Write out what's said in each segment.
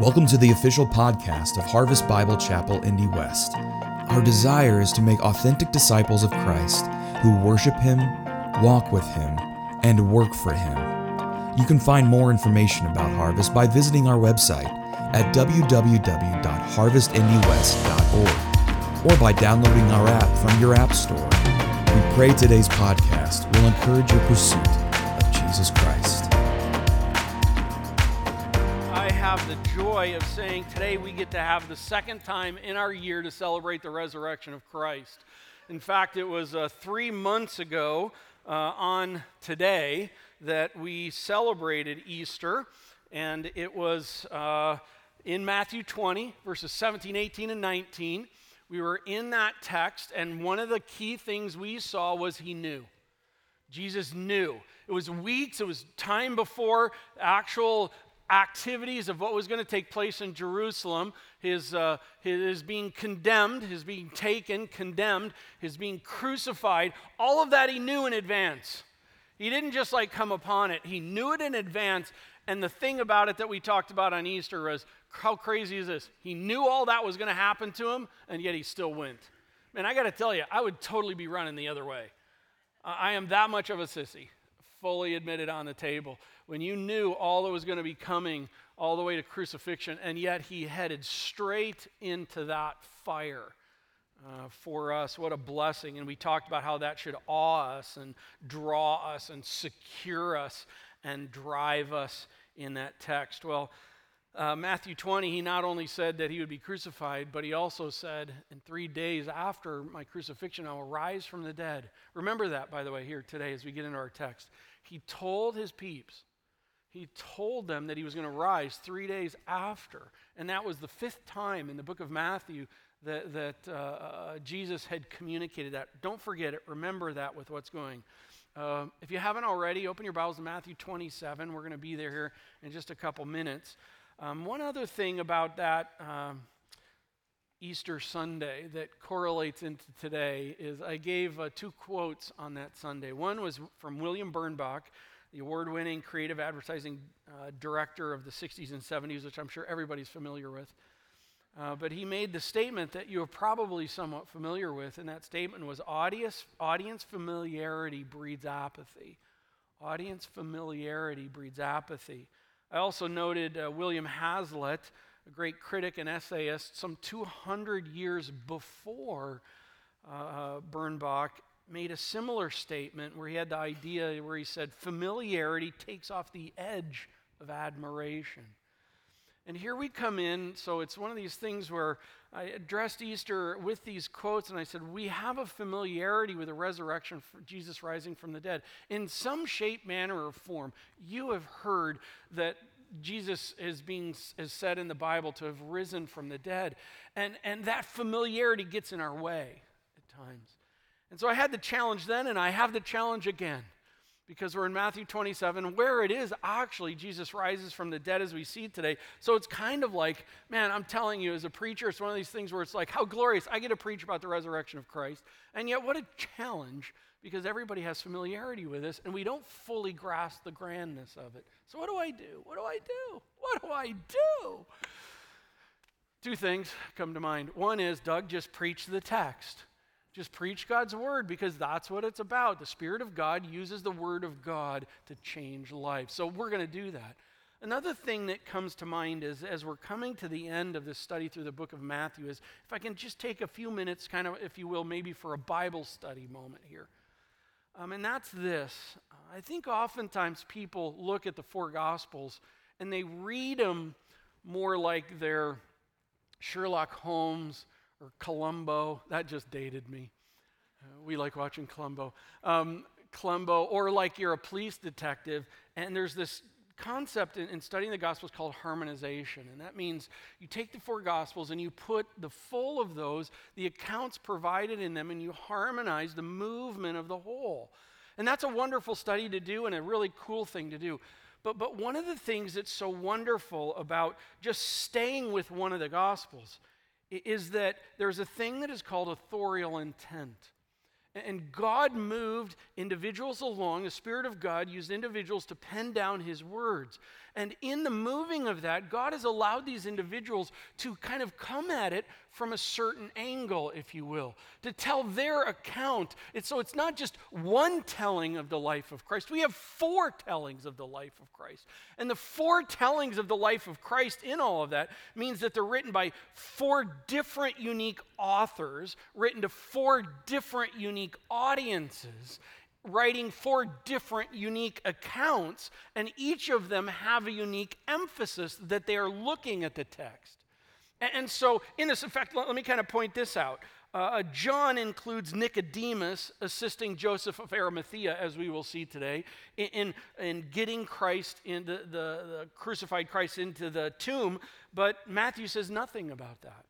Welcome to the official podcast of Harvest Bible Chapel Indy West. Our desire is to make authentic disciples of Christ who worship Him, walk with Him, and work for Him. You can find more information about Harvest by visiting our website at www.harvestindywest.org or by downloading our app from your app store. We pray today's podcast will encourage your pursuit joy of saying today we get to have the second time in our year to celebrate the resurrection of Christ. In fact, it was uh, three months ago uh, on today that we celebrated Easter, and it was uh, in Matthew 20, verses 17, 18, and 19. We were in that text, and one of the key things we saw was he knew. Jesus knew. It was weeks, it was time before actual activities of what was going to take place in Jerusalem, his, uh, his being condemned, his being taken, condemned, his being crucified, all of that he knew in advance. He didn't just like come upon it, he knew it in advance. And the thing about it that we talked about on Easter was how crazy is this? He knew all that was going to happen to him, and yet he still went. Man, I got to tell you, I would totally be running the other way. I am that much of a sissy, fully admitted on the table when you knew all that was going to be coming all the way to crucifixion, and yet he headed straight into that fire. Uh, for us. What a blessing. And we talked about how that should awe us and draw us and secure us and drive us in that text. Well, uh, Matthew 20, he not only said that he would be crucified, but he also said, In three days after my crucifixion, I will rise from the dead. Remember that, by the way, here today as we get into our text. He told his peeps, he told them that he was going to rise three days after. And that was the fifth time in the book of Matthew that, that uh, uh, Jesus had communicated that. Don't forget it. Remember that with what's going. Uh, if you haven't already, open your Bibles to Matthew 27. We're going to be there here in just a couple minutes. Um, one other thing about that um, Easter Sunday that correlates into today is I gave uh, two quotes on that Sunday. One was from William Bernbach the award winning creative advertising uh, director of the 60s and 70s, which I'm sure everybody's familiar with. Uh, but he made the statement that you're probably somewhat familiar with, and that statement was audience, audience familiarity breeds apathy. Audience familiarity breeds apathy. I also noted uh, William Hazlitt, a great critic and essayist, some 200 years before uh, Bernbach, made a similar statement where he had the idea where he said, familiarity takes off the edge of admiration. And here we come in, so it's one of these things where I addressed Easter with these quotes, and I said, We have a familiarity with the resurrection, Jesus rising from the dead. In some shape, manner, or form, you have heard that Jesus is being is said in the Bible to have risen from the dead. And, and that familiarity gets in our way at times. And so I had the challenge then, and I have the challenge again because we're in Matthew 27, where it is actually Jesus rises from the dead as we see today. So it's kind of like, man, I'm telling you, as a preacher, it's one of these things where it's like, how glorious. I get to preach about the resurrection of Christ. And yet, what a challenge because everybody has familiarity with this and we don't fully grasp the grandness of it. So, what do I do? What do I do? What do I do? Two things come to mind. One is Doug just preach the text. Just preach God's word because that's what it's about. The Spirit of God uses the word of God to change life. So we're going to do that. Another thing that comes to mind is as we're coming to the end of this study through the book of Matthew, is if I can just take a few minutes, kind of, if you will, maybe for a Bible study moment here. Um, and that's this. I think oftentimes people look at the four Gospels and they read them more like they're Sherlock Holmes or Columbo. That just dated me. Uh, we like watching Columbo. Um, Columbo, or like you're a police detective, and there's this concept in, in, studying the Gospels called harmonization. And that means you take the four Gospels and you put the full of those, the accounts provided in them, and you harmonize the movement of the whole. And that's a wonderful study to do and a really cool thing to do. But, but one of the things that's so wonderful about just staying with one of the Gospels is that there's a thing that is called authorial intent. And God moved individuals along. The Spirit of God used individuals to pen down His words. And in the moving of that, God has allowed these individuals to kind of come at it from a certain angle, if you will, to tell their account. It's, so it's not just one telling of the life of Christ. We have four tellings of the life of Christ. And the four tellings of the life of Christ in all of that means that they're written by four different unique authors, written to four different unique audiences writing four different unique accounts, and each of them have a unique emphasis that they are looking at the text. And, so, in this, effect, let, let me kind of point this out. Uh, uh, John includes Nicodemus assisting Joseph of Arimathea, as we will see today, in, in, in getting Christ, in the, the, the crucified Christ into the tomb, but Matthew says nothing about that.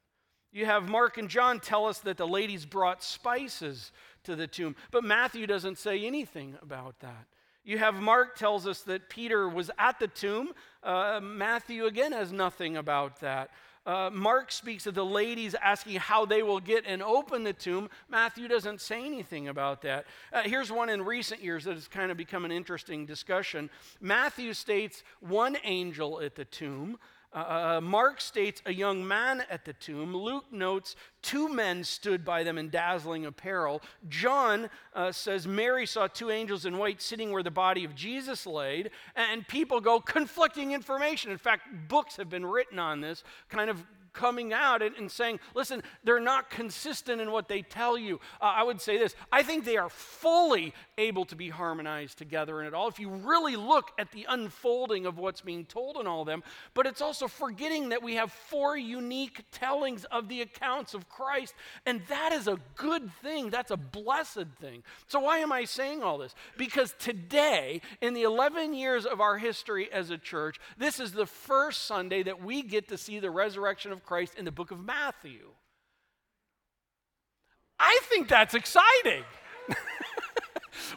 You have Mark and John tell us that the ladies brought spices to the tomb. But Matthew doesn't say anything about that. You have Mark tells us that Peter was at the tomb. Uh, Matthew again has nothing about that. Uh, Mark speaks of the ladies asking how they will get and open the tomb. Matthew doesn't say anything about that. Uh, here's one in recent years that has kind of become an interesting discussion. Matthew states one angel at the tomb. Uh, uh, Mark states a young man at the tomb. Luke notes two men stood by them in dazzling apparel. John uh, says Mary saw two angels in white sitting where the body of Jesus laid. And people go conflicting information. In fact, books have been written on this, kind of coming out and, and saying, listen, they're not consistent in what they tell you. Uh, I would say this I think they are fully able to be harmonized together in it all if you really look at the unfolding of what's being told in all of them. But it's also forgetting that we have four unique tellings of the accounts of Christ, and that is a good thing. That's a blessed thing. So, why am I saying all this? Because today, in the 11 years of our history as a church, this is the first Sunday that we get to see the resurrection of Christ in the book of Matthew. I think that's exciting.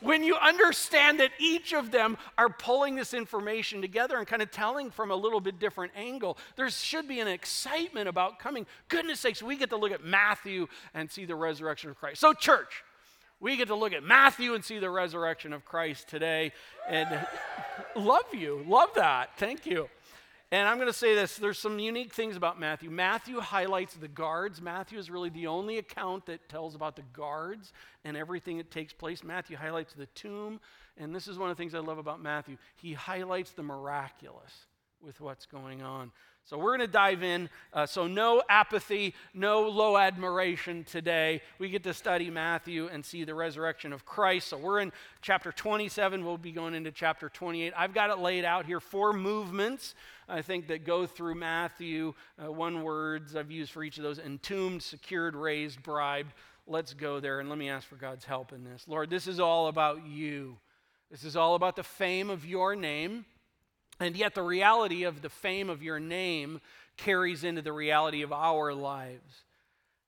when you understand that each of them are pulling this information together and kind of telling from a little bit different angle, there should be an excitement about coming. Goodness sakes, we get to look at Matthew and see the resurrection of Christ. So, church, we get to look at Matthew and see the resurrection of Christ today. And love you. Love that. Thank you. And I'm going to say this there's some unique things about Matthew. Matthew highlights the guards. Matthew is really the only account that tells about the guards and everything that takes place. Matthew highlights the tomb. And this is one of the things I love about Matthew. He highlights the miraculous with what's going on. So we're going to dive in. Uh, so, no apathy, no low admiration today. We get to study Matthew and see the resurrection of Christ. So, we're in chapter 27. We'll be going into chapter 28. I've got it laid out here four movements, I think, that go through Matthew. Uh, one words I've used for each of those entombed, secured, raised, bribed. Let's go there and let me ask for God's help in this. Lord, this is all about you. This is all about the fame of your name. And yet, the reality of the fame of your name carries into the reality of our lives.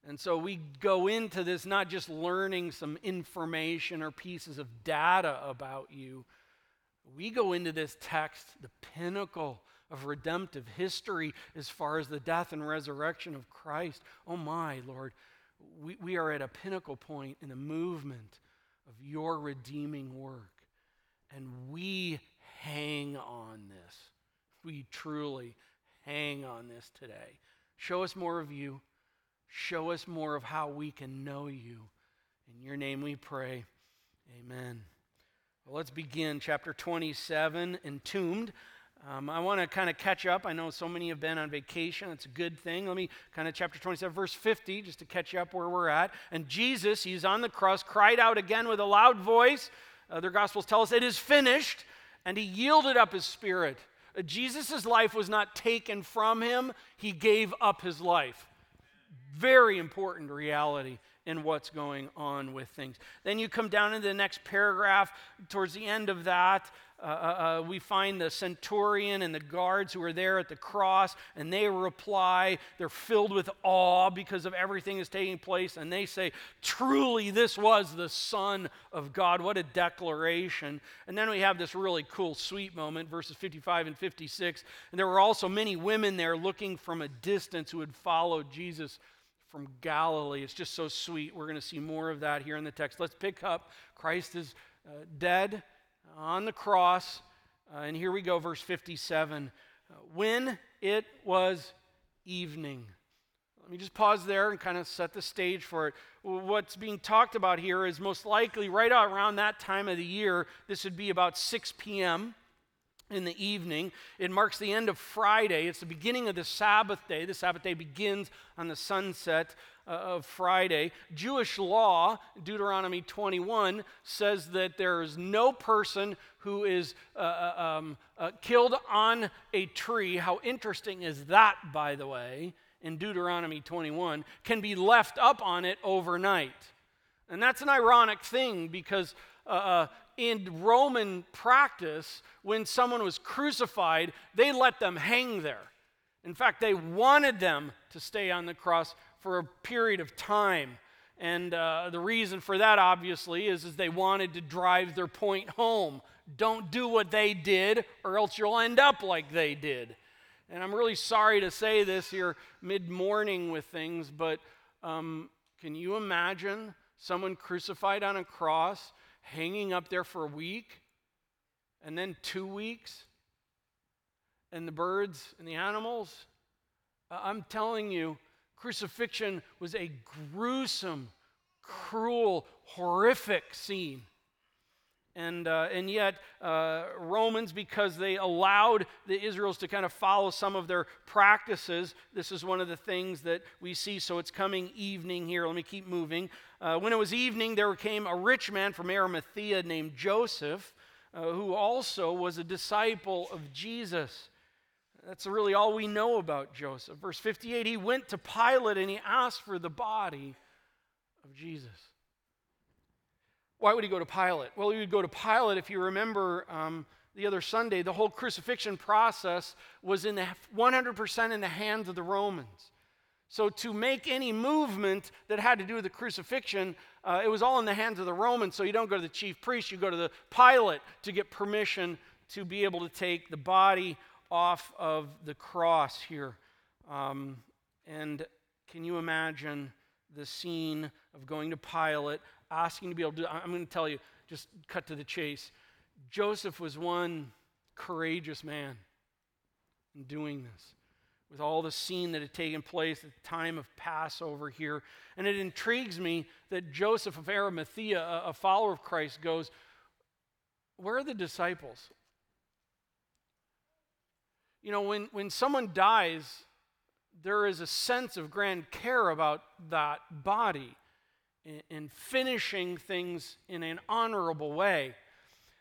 And so we go into this not just learning some information or pieces of data about you, we go into this text, the pinnacle of redemptive history as far as the death and resurrection of Christ. Oh my, Lord, we, we are at a pinnacle point in the movement of your redeeming work. And we hang on this. We truly hang on this today. Show us more of you. Show us more of how we can know you. In your name we pray. Amen. Well, let's begin chapter 27, Entombed. Um, I want to kind of catch up. I know so many have been on vacation. It's a good thing. Let me kind of chapter 27, verse 50, just to catch up where we're at. And Jesus, he's on the cross, cried out again with a loud voice. Other gospels tell us it is finished and he yielded up his spirit. Jesus' life was not taken from him, he gave up his life. Very important reality in what's going on with things. Then you come down into the next paragraph, towards the end of that, uh, uh, uh, we find the centurion and the guards who are there at the cross, and they reply. They're filled with awe because of everything that's taking place, and they say, Truly, this was the Son of God. What a declaration. And then we have this really cool, sweet moment, verses 55 and 56. And there were also many women there looking from a distance who had followed Jesus from Galilee. It's just so sweet. We're going to see more of that here in the text. Let's pick up. Christ is uh, dead on the cross. Uh, and here we go, verse 57. Uh, when it was evening. Let me just pause there and kind of set the stage for it. What's being talked about here is most likely right around that time of the year. This would be about 6 p.m in the evening. It marks the end of Friday. It's the beginning of the Sabbath day. The Sabbath day begins on the sunset uh, of Friday. Jewish law, Deuteronomy 21, says that there is no person who is uh, uh, um, uh, killed on a tree. How interesting is that, by the way, in Deuteronomy 21, can be left up on it overnight. And that's an ironic thing because uh, uh in Roman practice, when someone was crucified, they let them hang there. In fact, they wanted them to stay on the cross for a period of time. And uh, the reason for that, obviously, is, is they wanted to drive their point home. Don't do what they did, or else you'll end up like they did. And I'm really sorry to say this here mid morning with things, but um, can you imagine someone crucified on a cross hanging up there for a week and then two weeks and the birds and the animals. I'm telling you, crucifixion was a gruesome, cruel, horrific scene. And, uh, and yet, uh, Romans, because they allowed the Israels to kind of follow some of their practices, this is one of the things that we see. So it's coming evening here. Let me keep moving. Uh, when it was evening, there came a rich man from Arimathea named Joseph, uh, who also was a disciple of Jesus. That's really all we know about Joseph. Verse 58 he went to Pilate and he asked for the body of Jesus. Why would he go to Pilate? Well, he would go to Pilate, if you remember um, the other Sunday, the whole crucifixion process was in the 100% in the hands of the Romans. So to make any movement that had to do with the crucifixion, uh, it was all in the hands of the Romans. So you don't go to the chief priest, you go to the Pilate to get permission to be able to take the body off of the cross here. Um, and can you imagine the scene of going to Pilate, asking to be able to I'm going to tell you, just cut to the chase. Joseph was one courageous man in doing this, with all the scene that had taken place at the time of Passover here. And it intrigues me that Joseph of Arimathea, a follower of Christ, goes, Where are the disciples? You know, when, when someone dies, there is a sense of grand care about that body and finishing things in an honorable way.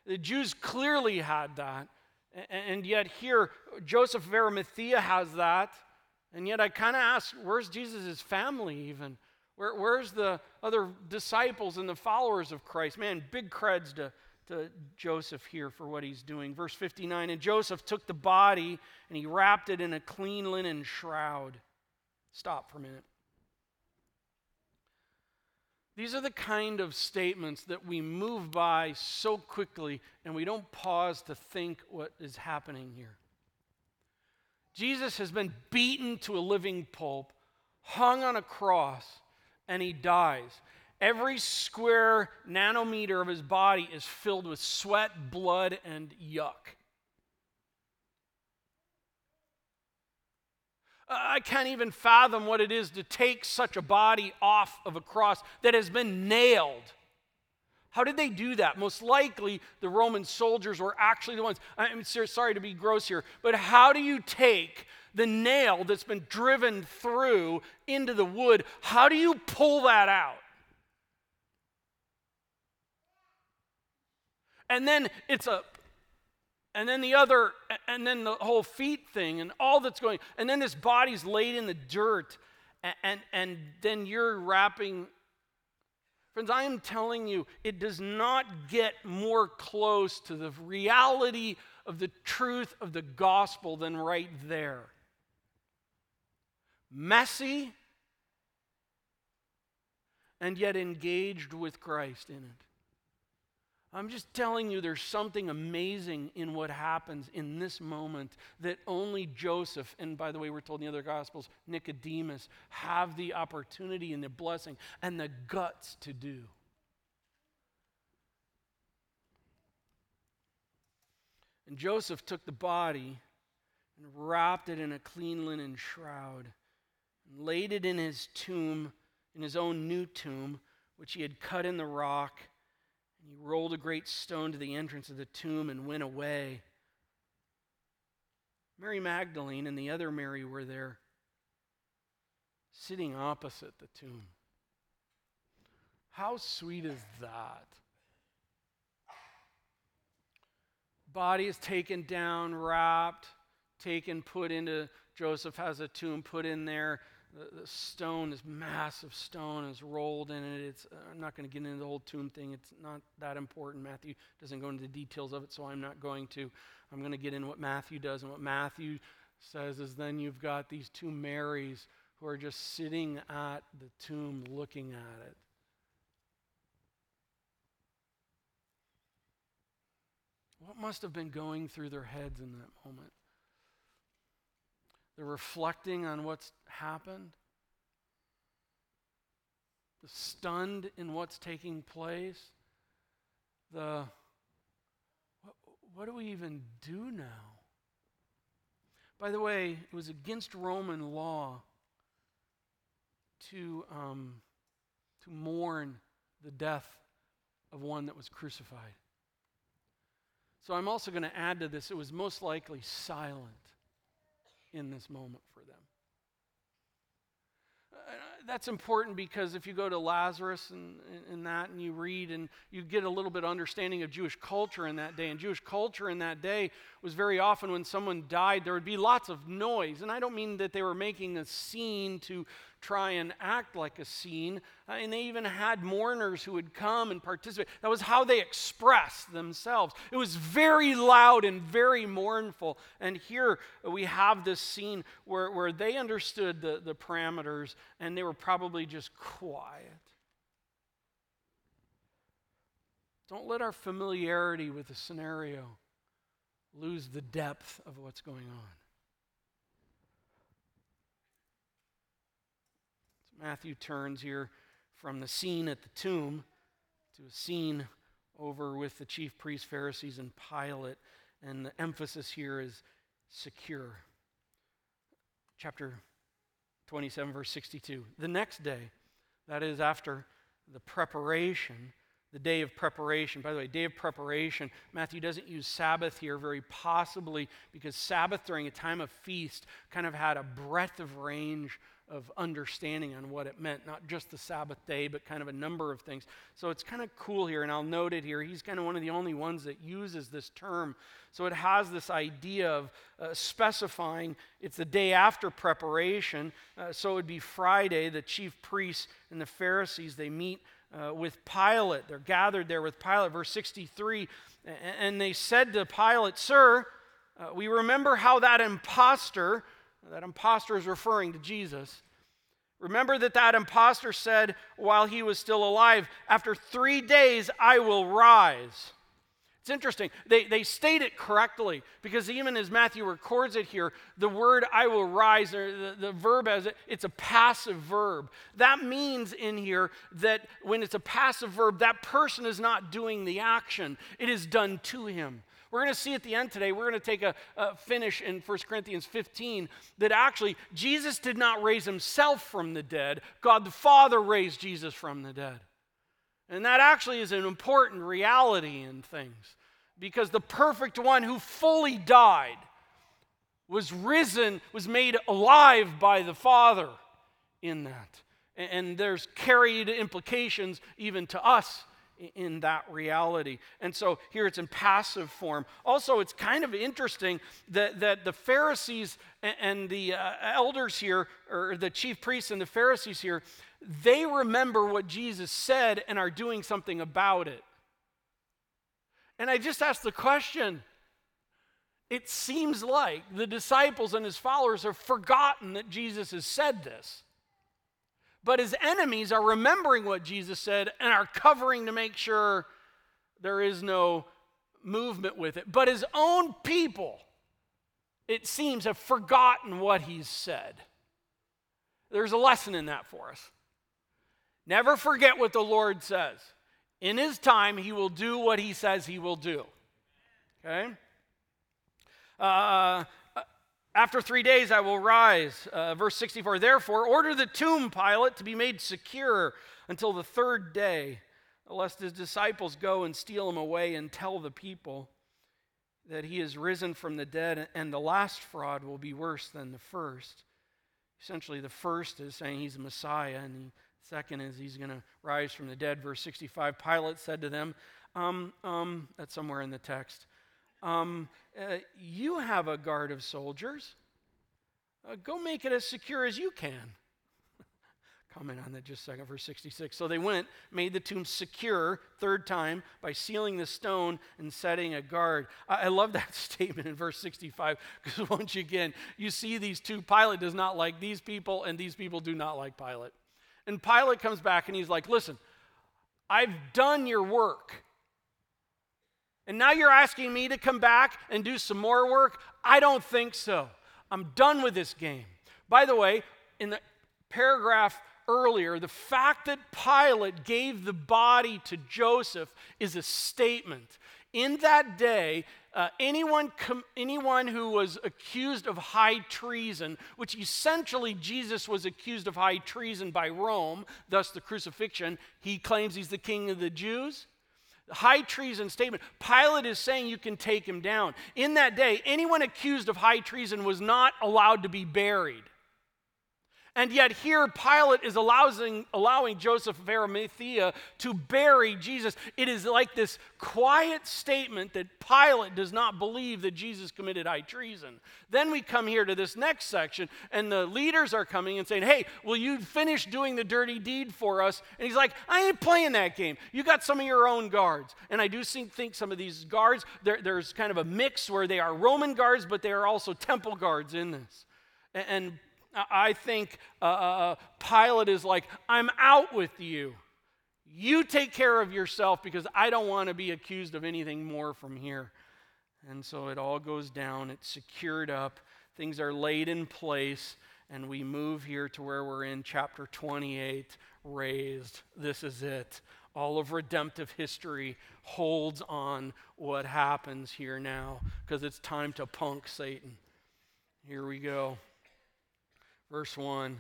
The Jews clearly had that. And yet, here, Joseph of Arimathea has that. And yet, I kind of ask, where's Jesus' family even? Where, where's the other disciples and the followers of Christ? Man, big creds to, to Joseph here for what he's doing. Verse 59 And Joseph took the body and he wrapped it in a clean linen shroud. Stop for a minute. These are the kind of statements that we move by so quickly and we don't pause to think what is happening here. Jesus has been beaten to a living pulp, hung on a cross, and he dies. Every square nanometer of his body is filled with sweat, blood, and yuck. I can't even fathom what it is to take such a body off of a cross that has been nailed. How did they do that? Most likely, the Roman soldiers were actually the ones. I'm sorry to be gross here, but how do you take the nail that's been driven through into the wood? How do you pull that out? And then it's a and then the other, and then the whole feet thing, and all that's going, and then this body's laid in the dirt, and, and, and then you're wrapping. Friends, I am telling you, it does not get more close to the reality of the truth of the gospel than right there. Messy, and yet engaged with Christ in it. I'm just telling you, there's something amazing in what happens in this moment that only Joseph, and by the way, we're told in the other Gospels, Nicodemus, have the opportunity and the blessing and the guts to do. And Joseph took the body and wrapped it in a clean linen shroud and laid it in his tomb, in his own new tomb, which he had cut in the rock. He rolled a great stone to the entrance of the tomb and went away. Mary Magdalene and the other Mary were there, sitting opposite the tomb. How sweet is that? body is taken down, wrapped, taken, put into, Joseph has a tomb put in there. The, the stone, this massive stone, is rolled in it. It's, uh, I'm not going to get into the whole tomb thing. It's not that important. Matthew doesn't go into the details of it, so I'm not going to. I'm going to get into what Matthew does. And what Matthew says is then you've got these two Marys who are just sitting at the tomb looking at it. What must have been going through their heads in that moment? They're reflecting on what's happened, the stunned in what's taking place, the what, what do we even do now? By the way, it was against Roman law to, um, to mourn the death of one that was crucified. So I'm also going to add to this it was most likely silent in this moment for them. Uh, that's important because if you go to Lazarus and, and, that and you read and you get a little bit of understanding of Jewish culture in that day. And Jewish culture in that day was very often when someone died, there would be lots of noise. And I don't mean that they were making a scene to try and act like a scene. Uh, and they even had mourners who would come and participate. That was how they expressed themselves. It was very loud and very mournful. And here we have this scene where, where they understood the, the parameters and they were probably just quiet. Don't let our familiarity with the scenario lose the depth of what's going on. Matthew turns here from the scene at the tomb to a scene over with the chief priests, Pharisees, and Pilate. And the emphasis here is secure. Chapter 27, verse 62. The next day, that is after the preparation, the day of preparation. By the way, day of preparation, Matthew doesn't use Sabbath here very possibly because Sabbath during a time of feast kind of had a breadth of range of understanding on what it meant, not just the Sabbath day, but kind of a number of things. So it's kind of cool here, and I'll note it here. He's kind of one of the only ones that uses this term. So it has this idea of uh, specifying it's the day after preparation. Uh, so it would be Friday. The chief priests and the Pharisees, they meet uh, with Pilate. They're gathered there with Pilate. Verse 63 and they said to Pilate, Sir, uh, we remember how that impostor that impostor is referring to Jesus. Remember that that impostor said while he was still alive, After three days I will rise. It's interesting. They, they state it correctly because even as Matthew records it here, the word I will rise, the, the verb as it, it's a passive verb. That means in here that when it's a passive verb, that person is not doing the action, it is done to him. We're going to see at the end today, we're going to take a, a, finish in 1 Corinthians 15 that actually Jesus did not raise himself from the dead, God the Father raised Jesus from the dead. And that actually is an important reality in things because the perfect one who fully died was risen, was made alive by the Father in that. And there's carried implications even to us in that reality. And so here it's in passive form. Also, it's kind of interesting that, that the Pharisees and the uh, elders here, or the chief priests and the Pharisees here, they remember what Jesus said and are doing something about it. And I just ask the question it seems like the disciples and his followers have forgotten that Jesus has said this. But his enemies are remembering what Jesus said and are covering to make sure there is no movement with it. But his own people, it seems, have forgotten what he's said. There's a lesson in that for us. Never forget what the Lord says. In his time, he will do what he says he will do. Okay? Uh, after three days, I will rise. Uh, verse 64 Therefore, order the tomb, Pilate, to be made secure until the third day, lest his disciples go and steal him away and tell the people that he is risen from the dead, and the last fraud will be worse than the first. Essentially, the first is saying he's a Messiah, and the second is he's going to rise from the dead. Verse 65 Pilate said to them, um, um, that's somewhere in the text, um, uh, You have a guard of soldiers. Uh, go make it as secure as you can comment on that just a second, verse 66. So they went, made the tomb secure, third time, by sealing the stone and setting a guard. I, I love that statement in verse 65 because once again, you see these two. Pilate does not like these people, and these people do not like Pilate. And Pilate comes back and he's like, Listen, I've done your work. And now you're asking me to come back and do some more work? I don't think so. I'm done with this game. By the way, in the paragraph earlier, the fact that Pilate gave the body to Joseph is a statement. In that day, uh, anyone, com- anyone who was accused of high treason, which essentially Jesus was accused of high treason by Rome, thus the crucifixion, he claims he's the king of the Jews. High treason statement. Pilate is saying you can take him down. In that day, anyone accused of high treason was not allowed to be buried. And yet, here Pilate is allowing, allowing Joseph of Arimathea to bury Jesus. It is like this quiet statement that Pilate does not believe that Jesus committed high treason. Then we come here to this next section, and the leaders are coming and saying, Hey, will you finish doing the dirty deed for us? And he's like, I ain't playing that game. You got some of your own guards. And I do think some of these guards, there's kind of a mix where they are Roman guards, but they are also temple guards in this. And I think uh, uh, uh, Pilate is like, I'm out with you. You take care of yourself because I don't want to be accused of anything more from here. And so it all goes down, it's secured up, things are laid in place, and we move here to where we're in chapter 28 raised. This is it. All of redemptive history holds on what happens here now because it's time to punk Satan. Here we go. Verse 1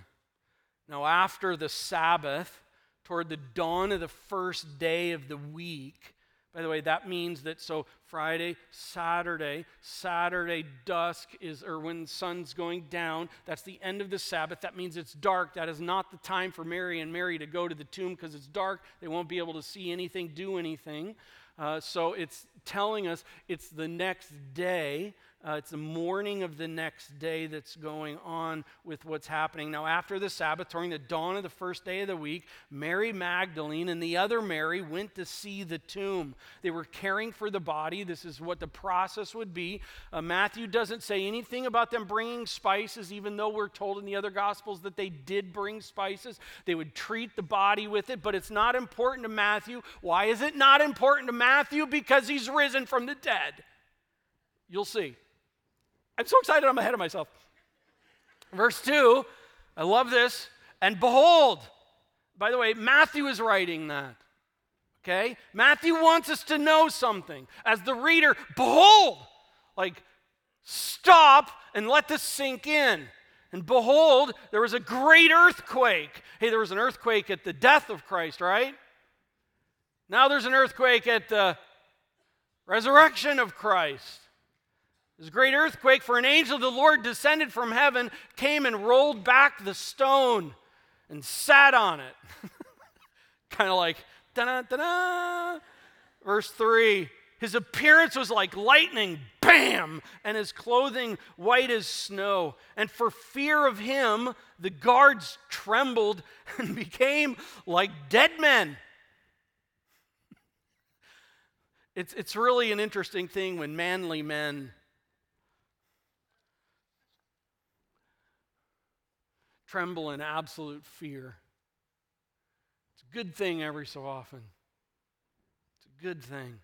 Now, after the Sabbath, toward the dawn of the first day of the week, by the way, that means that so Friday, Saturday, Saturday dusk is, or when the sun's going down, that's the end of the Sabbath. That means it's dark. That is not the time for Mary and Mary to go to the tomb because it's dark. They won't be able to see anything, do anything. Uh, so it's telling us it's the next day. Uh, it's the morning of the next day that's going on with what's happening. Now, after the Sabbath, during the dawn of the first day of the week, Mary Magdalene and the other Mary went to see the tomb. They were caring for the body. This is what the process would be. Uh, Matthew doesn't say anything about them bringing spices, even though we're told in the other Gospels that they did bring spices. They would treat the body with it, but it's not important to Matthew. Why is it not important to Matthew? Because he's risen from the dead. You'll see. I'm so excited, I'm ahead of myself. Verse 2, I love this. And behold, by the way, Matthew is writing that. Okay? Matthew wants us to know something. As the reader, behold, like, stop and let this sink in. And behold, there was a great earthquake. Hey, there was an earthquake at the death of Christ, right? Now there's an earthquake at the resurrection of Christ. This great earthquake, for an angel of the Lord descended from heaven, came and rolled back the stone and sat on it. kind of like, da da. Da. Verse 3 His appearance was like lightning, bam, and his clothing white as snow. And for fear of him, the guards trembled and became like dead men. It's, it's really an interesting thing when manly men tremble in absolute fear. It's a good thing every so often. It's a good thing.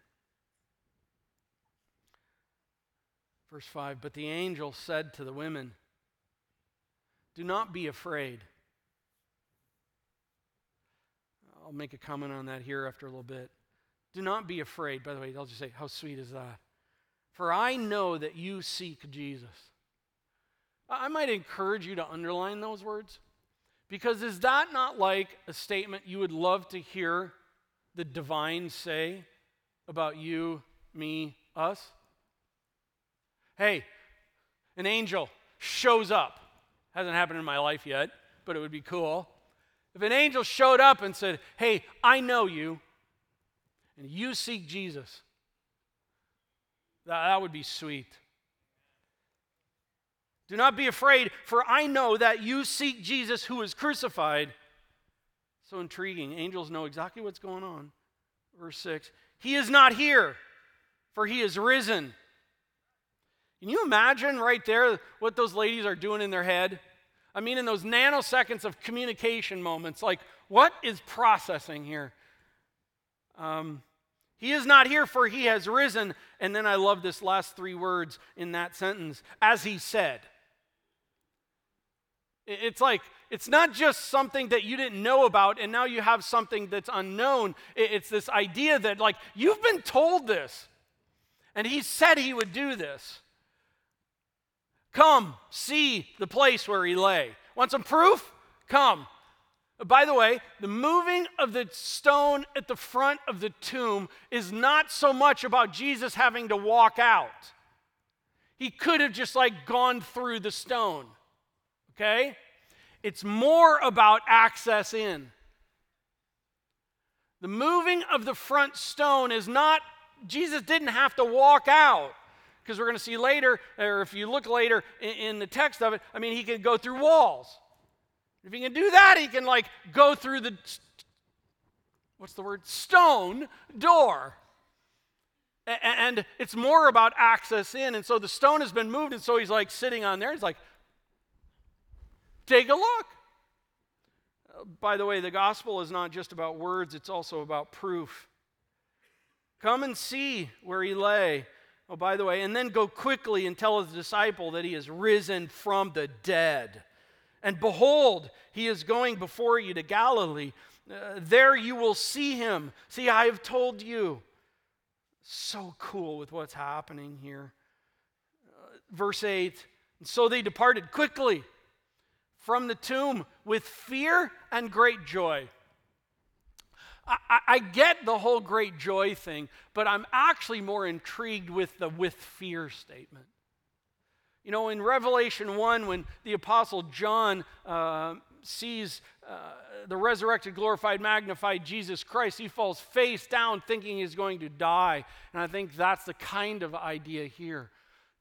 Verse 5 But the angel said to the women, Do not be afraid. I'll make a comment on that here after a little bit. Do not be afraid. By the way, I'll just say, How sweet is that? For I know that you seek Jesus. I might encourage you to underline those words because is that not like a statement you would love to hear the divine say about you, me, us? Hey, an angel shows up. Hasn't happened in my life yet, but it would be cool. If an angel showed up and said, Hey, I know you, and you seek Jesus, that, that would be sweet. Do not be afraid, for I know that you seek Jesus who is crucified. So intriguing. Angels know exactly what's going on. Verse 6 He is not here, for he is risen. Can you imagine right there what those ladies are doing in their head? I mean, in those nanoseconds of communication moments, like, what is processing here? Um, he is not here, for he has risen. And then I love this last three words in that sentence as he said. It's like, it's not just something that you didn't know about and now you have something that's unknown. It's this idea that, like, you've been told this. And he said he would do this. Come, see the place where he lay. Want some proof? Come. By the way, the moving of the stone at the front of the tomb is not so much about Jesus having to walk out. He could have just like gone through the stone. Okay? It's more about access in. The moving of the front stone is not, Jesus didn't have to walk out because we're going to see later, or if you look later in, in, the text of it, I mean, he can go through walls. If he can do that, he can like go through the, what's the word? Stone door. A- and it's more about access in. And so the stone has been moved, and so he's like sitting on there. He's like, take a look. By the way, the gospel is not just about words, it's also about proof. Come and see where he lay. Oh, by the way, and then go quickly and tell his disciple that he is risen from the dead. And behold, he is going before you to Galilee. Uh, there you will see him. See, I have told you. So cool with what's happening here. Uh, verse 8 And so they departed quickly from the tomb with fear and great joy. I, I, get the whole great joy thing, but I'm actually more intrigued with the with fear statement. You know, in Revelation 1, when the Apostle John uh, sees uh, the resurrected, glorified, magnified Jesus Christ, he falls face down thinking he's going to die. And I think that's the kind of idea here.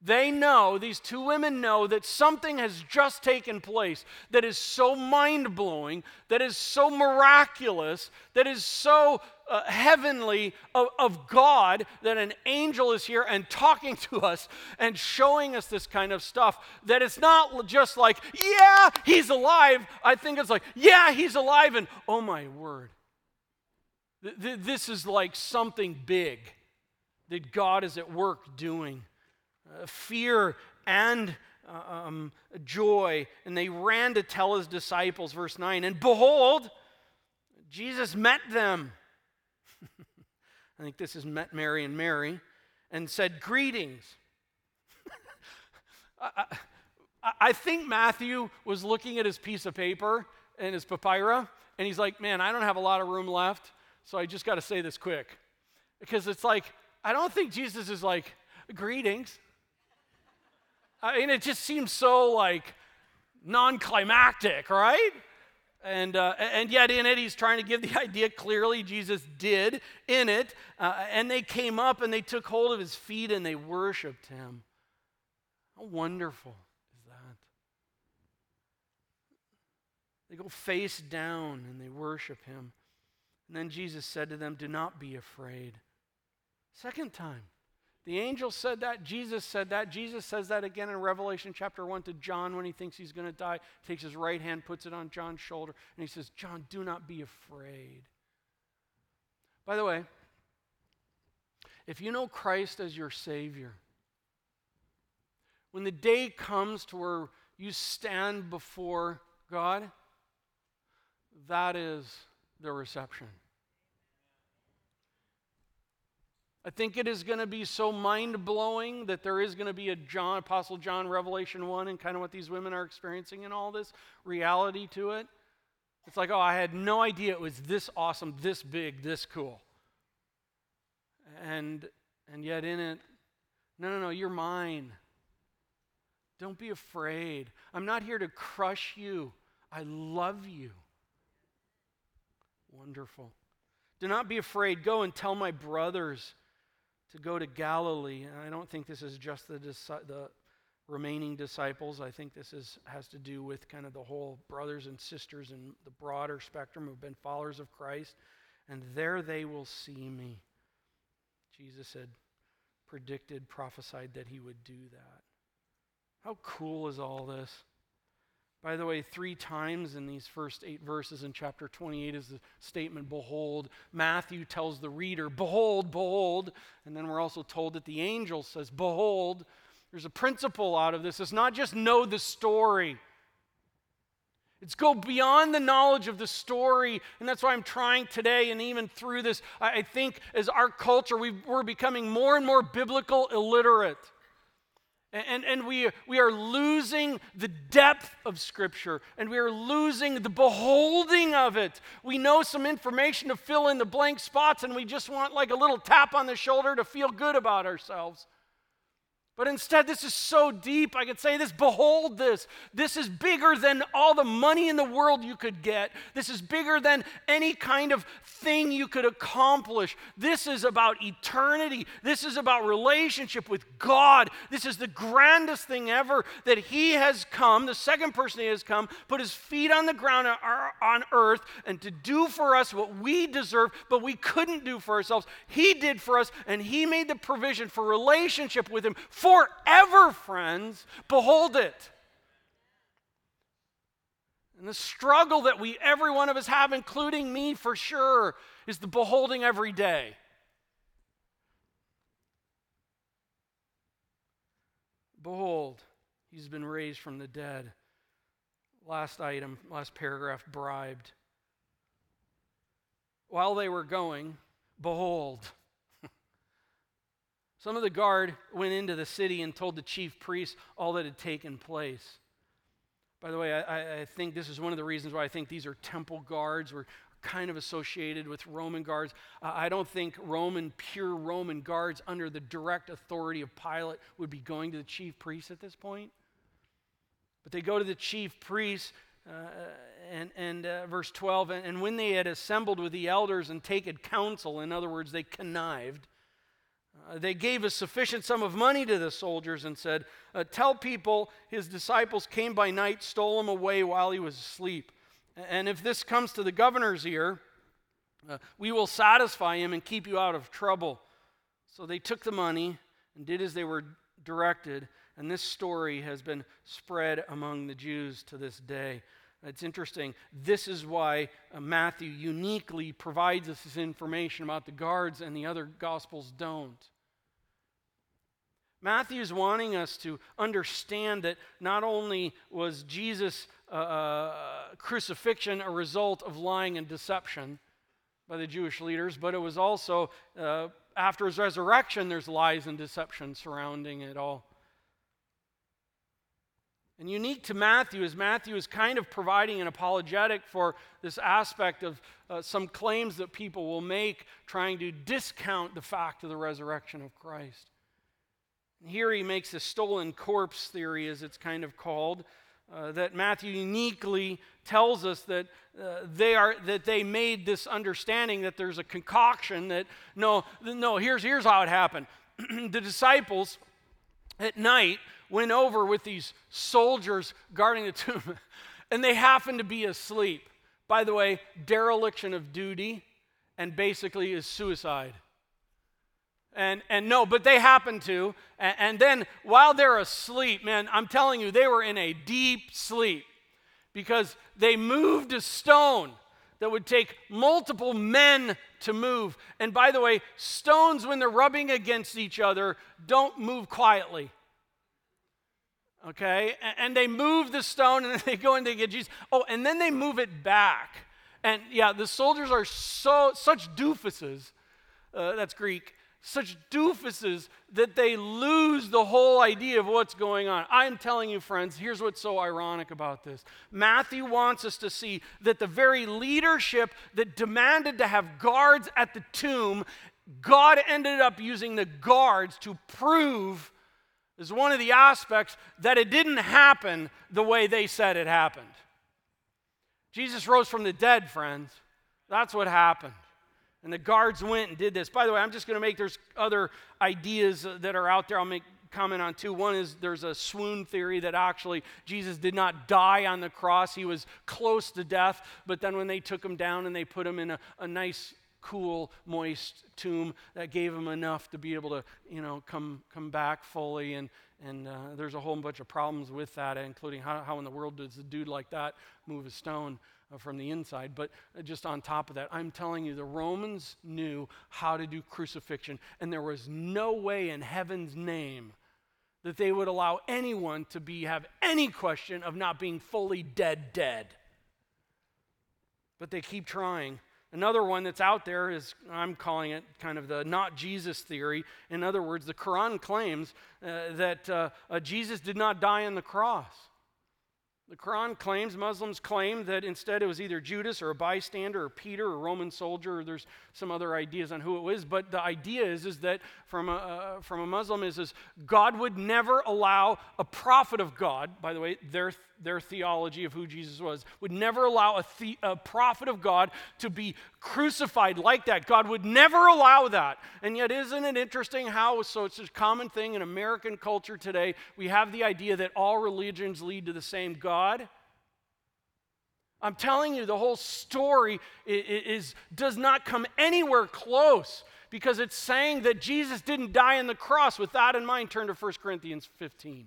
They know, these two women know, that something has just taken place that is so mind blowing, that is so miraculous, that is so uh, heavenly of, of God, that an angel is here and talking to us and showing us this kind of stuff. That it's not just like, yeah, he's alive. I think it's like, yeah, he's alive, and oh my word. Th- th- this is like something big that God is at work doing. Uh, fear and uh, um, joy. And they ran to tell his disciples, verse 9. And behold, Jesus met them. I think this is met Mary and Mary, and said, Greetings. I, I, I think Matthew was looking at his piece of paper and his papyrus, and he's like, Man, I don't have a lot of room left, so I just got to say this quick. Because it's like, I don't think Jesus is like, Greetings. I mean, it just seems so like non climactic, right? And, uh, and yet, in it, he's trying to give the idea clearly Jesus did in it. Uh, and they came up and they took hold of his feet and they worshiped him. How wonderful is that? They go face down and they worship him. And then Jesus said to them, Do not be afraid. Second time. The angel said that. Jesus said that. Jesus says that again in Revelation chapter 1 to John when he thinks he's going to die. Takes his right hand, puts it on John's shoulder, and he says, John, do not be afraid. By the way, if you know Christ as your Savior, when the day comes to where you stand before God, that is the reception. I think it is going to be so mind blowing that there is going to be a John, Apostle John, Revelation 1, and kind of what these women are experiencing and all this reality to it. It's like, oh, I had no idea it was this awesome, this big, this cool. And, and yet in it, no, no, no, you're mine. Don't be afraid. I'm not here to crush you. I love you. Wonderful. Do not be afraid. Go and tell my brothers to go to Galilee. And I don't think this is just the, the remaining disciples. I think this is, has to do with kind of the whole brothers and sisters and the broader spectrum who've been followers of Christ. And there they will see me. Jesus had predicted, prophesied that he would do that. How cool is all this? By the way, three times in these first eight verses in chapter 28 is the statement, Behold. Matthew tells the reader, Behold, behold. And then we're also told that the angel says, Behold. There's a principle out of this. It's not just know the story, it's go beyond the knowledge of the story. And that's why I'm trying today, and even through this, I think as our culture, we are becoming more and more biblical illiterate. And, and we, we are losing the depth of Scripture and we are losing the beholding of it. We know some information to fill in the blank spots and we just want like a little tap on the shoulder to feel good about ourselves. But instead, this is so deep. I could say this behold this. This is bigger than all the money in the world you could get. This is bigger than any kind of thing you could accomplish. This is about eternity. This is about relationship with God. This is the grandest thing ever that He has come, the second person He has come, put His feet on the ground on earth and to do for us what we deserve, but we couldn't do for ourselves. He did for us, and He made the provision for relationship with Him forever, friends. Behold it. And the struggle that we, every one of us, have, including me for sure, is the beholding every day. Behold, he's been raised from the dead. Last item, last paragraph, bribed. While they were going, behold, some of the guard went into the city and told the chief priests all that had taken place. By the way, I, I, think this is one of the reasons why I think these are temple guards. We're kind of associated with Roman guards. I don't think Roman, pure Roman guards under the direct authority of Pilate would be going to the chief priests at this point. But they go to the chief priests, uh, and, and uh, verse 12, and, and when they had assembled with the elders and taken counsel, in other words, they connived, uh, they gave a sufficient sum of money to the soldiers and said, uh, Tell people his disciples came by night, stole him away while he was asleep. And if this comes to the governor's ear, uh, we will satisfy him and keep you out of trouble. So they took the money and did as they were directed. And this story has been spread among the Jews to this day. It's interesting. This is why uh, Matthew uniquely provides us this information about the guards and the other gospels don't. Matthew is wanting us to understand that not only was Jesus' uh, uh, crucifixion a result of lying and deception by the Jewish leaders, but it was also, uh, after his resurrection, there's lies and deception surrounding it all. And unique to Matthew is Matthew is kind of providing an apologetic for this aspect of uh, some claims that people will make trying to discount the fact of the resurrection of Christ. Here he makes a stolen corpse theory, as it's kind of called, uh, that Matthew uniquely tells us that uh, they are that they made this understanding that there's a concoction that no no here's here's how it happened. the disciples at night went over with these soldiers guarding the tomb, and they happened to be asleep. By the way, dereliction of duty and basically is suicide. And, and no, but they happened to. And, and then while they're asleep, man, I'm telling you, they were in a deep sleep because they moved a stone that would take multiple men to move. And by the way, stones, when they're rubbing against each other, don't move quietly. Okay? And they move the stone and then they go and they get Jesus. Oh, and then they move it back. And yeah, the soldiers are so such doofuses. Uh, that's Greek such doofuses that they lose the whole idea of what's going on. I'm telling you, friends, here's what's so ironic about this. Matthew wants us to see that the very leadership that demanded to have guards at the tomb, God ended up using the guards to prove, as one of the aspects, that it didn't happen the way they said it happened. Jesus rose from the dead, friends. That's what happened. And the guards went and did this. By the way, I'm just going to make, there's other ideas that are out there. I'll make comment on two. One is there's a swoon theory that actually Jesus did not die on the cross. He was close to death, but then when they took him down and they put him in a, a nice, cool, moist tomb, that gave him enough to be able to, you know, come, come back fully. And, and uh, there's a whole bunch of problems with that, including how, how in the world does a dude like that move a stone? Uh, from the inside. But just on top of that, I'm telling you, the Romans knew how to do crucifixion, and there was no way in heaven's name that they would allow anyone to be have any question of not being fully dead dead. But they keep trying. Another one that's out there is, I'm calling it kind of the not Jesus theory. In other words, the Quran claims uh, that uh, uh, Jesus did not die on the cross. The Quran claims, Muslims claim that instead it was either Judas or a bystander or Peter or a Roman soldier, or there's some other ideas on who it was. But the idea is, is that from a, uh, from a Muslim is, is God would never allow a prophet of God, by the way, their their theology of who Jesus was, would never allow a, the, a prophet of God to be crucified like that. God would never allow that. And yet, isn't it interesting how, so it's a common thing in American culture today, we have the idea that all religions lead to the same God? I'm telling you, the whole story is, does not come anywhere close because it's saying that Jesus didn't die on the cross. With that in mind, turn to 1 Corinthians 15.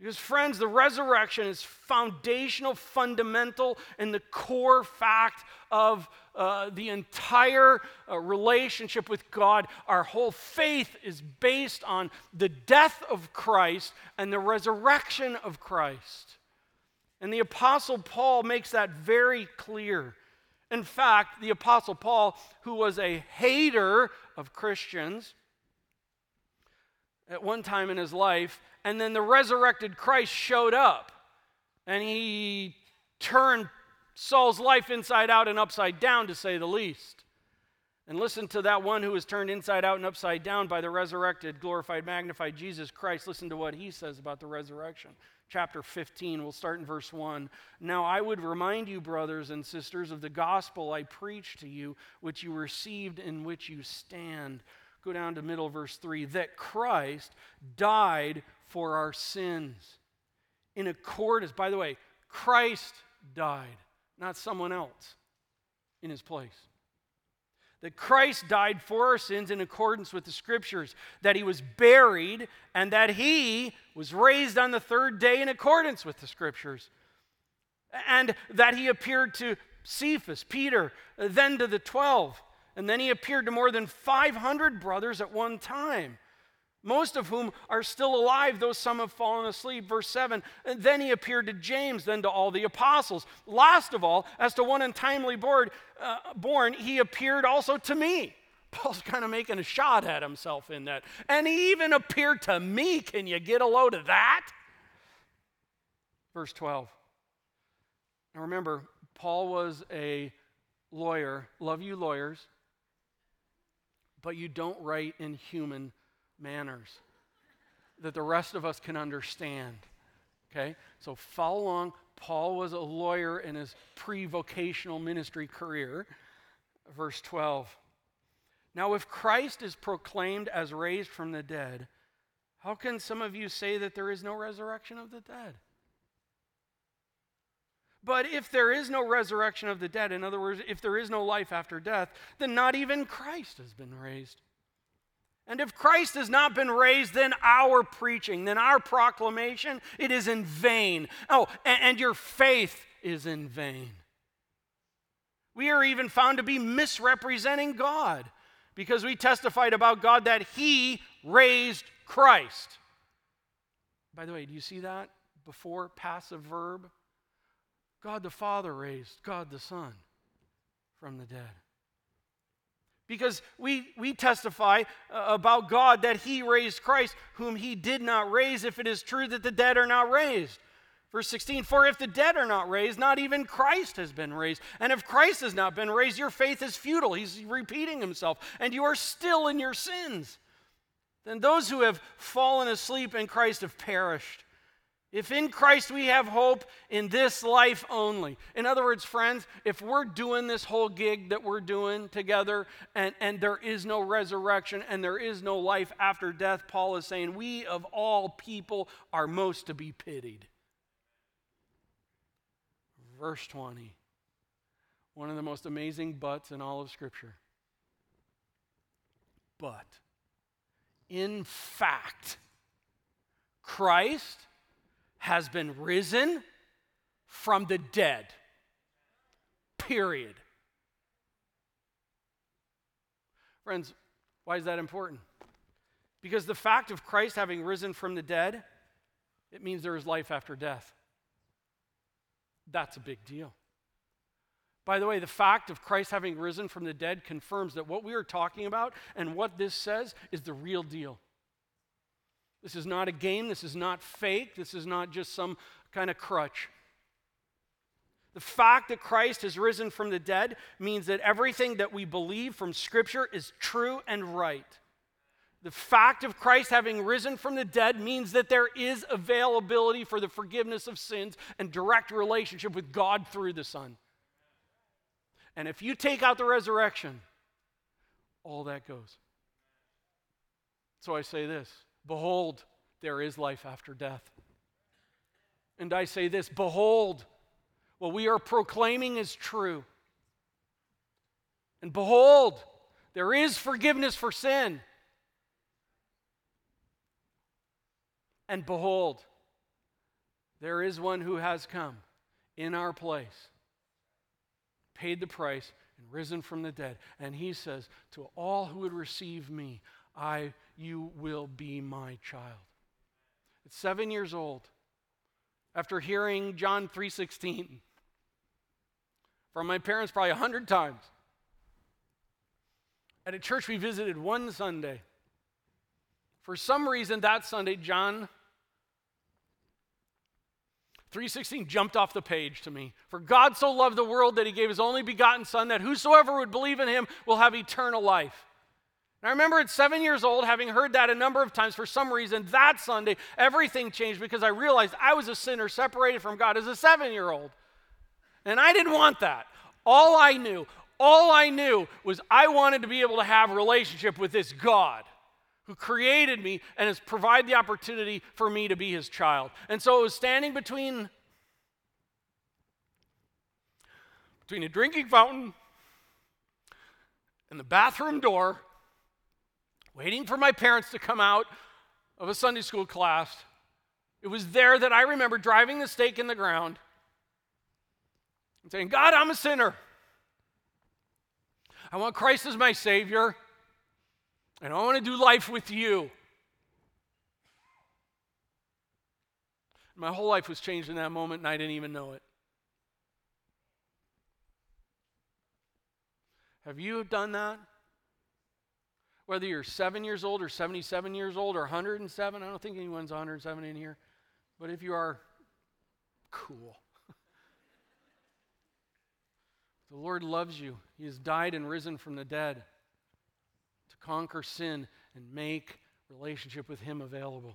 Because, friends, the resurrection is foundational, fundamental, and the core fact of uh, the entire uh, relationship with God. Our whole faith is based on the death of Christ and the resurrection of Christ. And the Apostle Paul makes that very clear. In fact, the Apostle Paul, who was a hater of Christians, at one time in his life, and then the resurrected Christ showed up and he turned Saul's life inside out and upside down, to say the least. And listen to that one who was turned inside out and upside down by the resurrected, glorified, magnified Jesus Christ. Listen to what he says about the resurrection. Chapter 15, we'll start in verse 1. Now I would remind you, brothers and sisters, of the gospel I preached to you, which you received, in which you stand Go down to middle verse 3 that Christ died for our sins in accordance. By the way, Christ died, not someone else in his place. That Christ died for our sins in accordance with the scriptures, that he was buried, and that he was raised on the third day in accordance with the scriptures, and that he appeared to Cephas, Peter, then to the twelve. And then he appeared to more than 500 brothers at one time, most of whom are still alive, though some have fallen asleep. Verse 7 And then he appeared to James, then to all the apostles. Last of all, as to one untimely born, uh, born he appeared also to me. Paul's kind of making a shot at himself in that. And he even appeared to me. Can you get a load of that? Verse 12. Now remember, Paul was a lawyer. Love you, lawyers but you don't write in human manners that the rest of us can understand. Okay? So follow along. Paul was a lawyer in his pre vocational ministry career. Verse 12. Now, if Christ is proclaimed as raised from the dead, how can some of you say that there is no resurrection of the dead? But if there is no resurrection of the dead, in other words, if there is no life after death, then not even Christ has been raised. And if Christ has not been raised, then our preaching, then our proclamation, it is in vain. Oh, and, and your faith is in vain. We are even found to be misrepresenting God because we testified about God that He raised Christ. By the way, do you see that before passive verb? God the Father raised God the Son from the dead. Because we, we testify uh, about God that He raised Christ, whom He did not raise, if it is true that the dead are not raised. Verse 16, for if the dead are not raised, not even Christ has been raised. And if Christ has not been raised, your faith is futile. He's repeating himself, and you are still in your sins. Then those who have fallen asleep in Christ have perished. If in Christ we have hope in this life only. In other words, friends, if we're doing this whole gig that we're doing together and, and there is no resurrection and there is no life after death, Paul is saying, we of all people are most to be pitied. Verse 20, one of the most amazing buts in all of Scripture. But, in fact, Christ has been risen from the dead. Period. Friends, why is that important? Because the fact of Christ having risen from the dead, it means there is life after death. That's a big deal. By the way, the fact of Christ having risen from the dead confirms that what we are talking about and what this says is the real deal. This is not a game. This is not fake. This is not just some kind of crutch. The fact that Christ has risen from the dead means that everything that we believe from Scripture is true and right. The fact of Christ having risen from the dead means that there is availability for the forgiveness of sins and direct relationship with God through the Son. And if you take out the resurrection, all that goes. So I say this Behold, there is life after death. And I say this Behold, what we are proclaiming is true. And behold, there is forgiveness for sin. And behold, there is one who has come in our place, paid the price, and risen from the dead. And he says, To all who would receive me, I, you will be my child. At seven years old, after hearing John 3:16 from my parents probably a hundred times, at a church we visited one Sunday, for some reason that Sunday, John 3:16 jumped off the page to me. For God so loved the world that he gave his only begotten son that whosoever would believe in him will have eternal life. And I remember at seven years old, having heard that a number of times, for some reason, that Sunday, everything changed because I realized I was a sinner separated from God as a seven year old. And I didn't want that. All I knew, all I knew was I wanted to be able to have a relationship with this God who created me and has provided the opportunity for me to be his child. And so it was standing between between a drinking fountain and the bathroom door waiting for my parents to come out of a Sunday school class. It was there that I remember driving the stake in the ground and saying, God, I'm a sinner. I want Christ as my Savior, and I want to do life with you. My whole life was changed in that moment, and I didn't even know it. Have you done that? Whether you're seven years old or 77 years old or 107. I don't think anyone's 107 in here. But if you are, cool. the Lord loves you. He has died and risen from the dead to conquer sin and make relationship with Him available.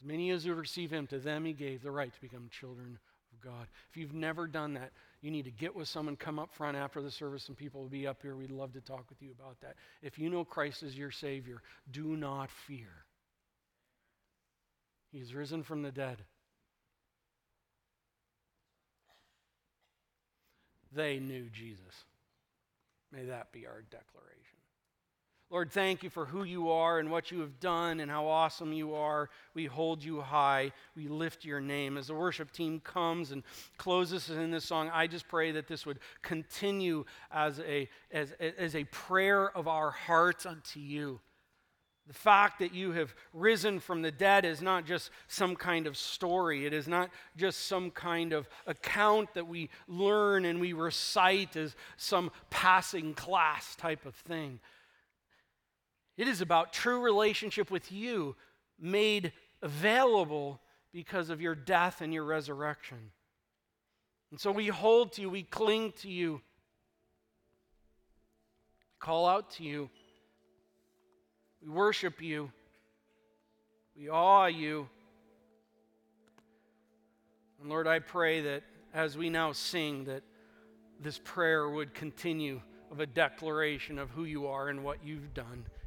As many as who receive Him, to them He gave the right to become children God. If you've never done that, you need to get with someone, come up front after the service, and people will be up here. We'd love to talk with you about that. If you know Christ as your Savior, do not fear. He's risen from the dead. They knew Jesus. May that be our declaration. Lord, thank you for who you are and what you have done and how awesome you are. We hold you high. We lift your name. As the worship team comes and closes in this song, I just pray that this would continue as a, as, as a prayer of our hearts unto you. The fact that you have risen from the dead is not just some kind of story. It is not just some kind of account that we learn and we recite as some passing class type of thing. It is about true relationship with you made available because of your death and your resurrection. And so we hold to you, we cling to you, call out to you, we worship you, we awe you. And Lord, I pray that as we now sing, that this prayer would continue of a declaration of who you are and what you've done.